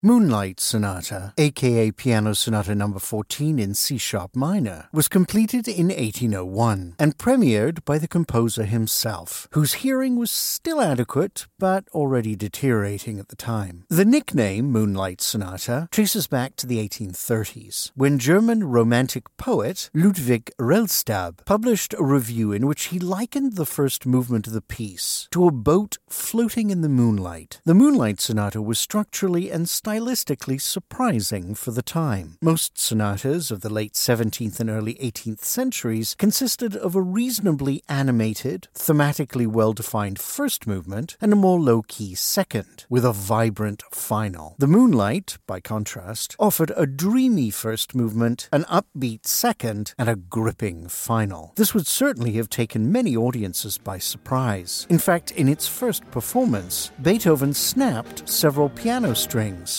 Moonlight Sonata, aka Piano Sonata No. 14 in C sharp minor, was completed in 1801 and premiered by the composer himself, whose hearing was still adequate but already deteriorating at the time. The nickname Moonlight Sonata traces back to the 1830s, when German romantic poet Ludwig Rellstab published a review in which he likened the first movement of the piece to a boat floating in the moonlight. The Moonlight Sonata was structurally and stylistically surprising for the time. Most sonatas of the late 17th and early 18th centuries consisted of a reasonably animated, thematically well defined first movement and a more low key second, with a vibrant final. The Moonlight, by contrast, offered a dreamy first movement, an upbeat second, and a gripping final. This would certainly have taken many audiences by surprise. In fact, in its first performance, Beethoven snapped several piano strings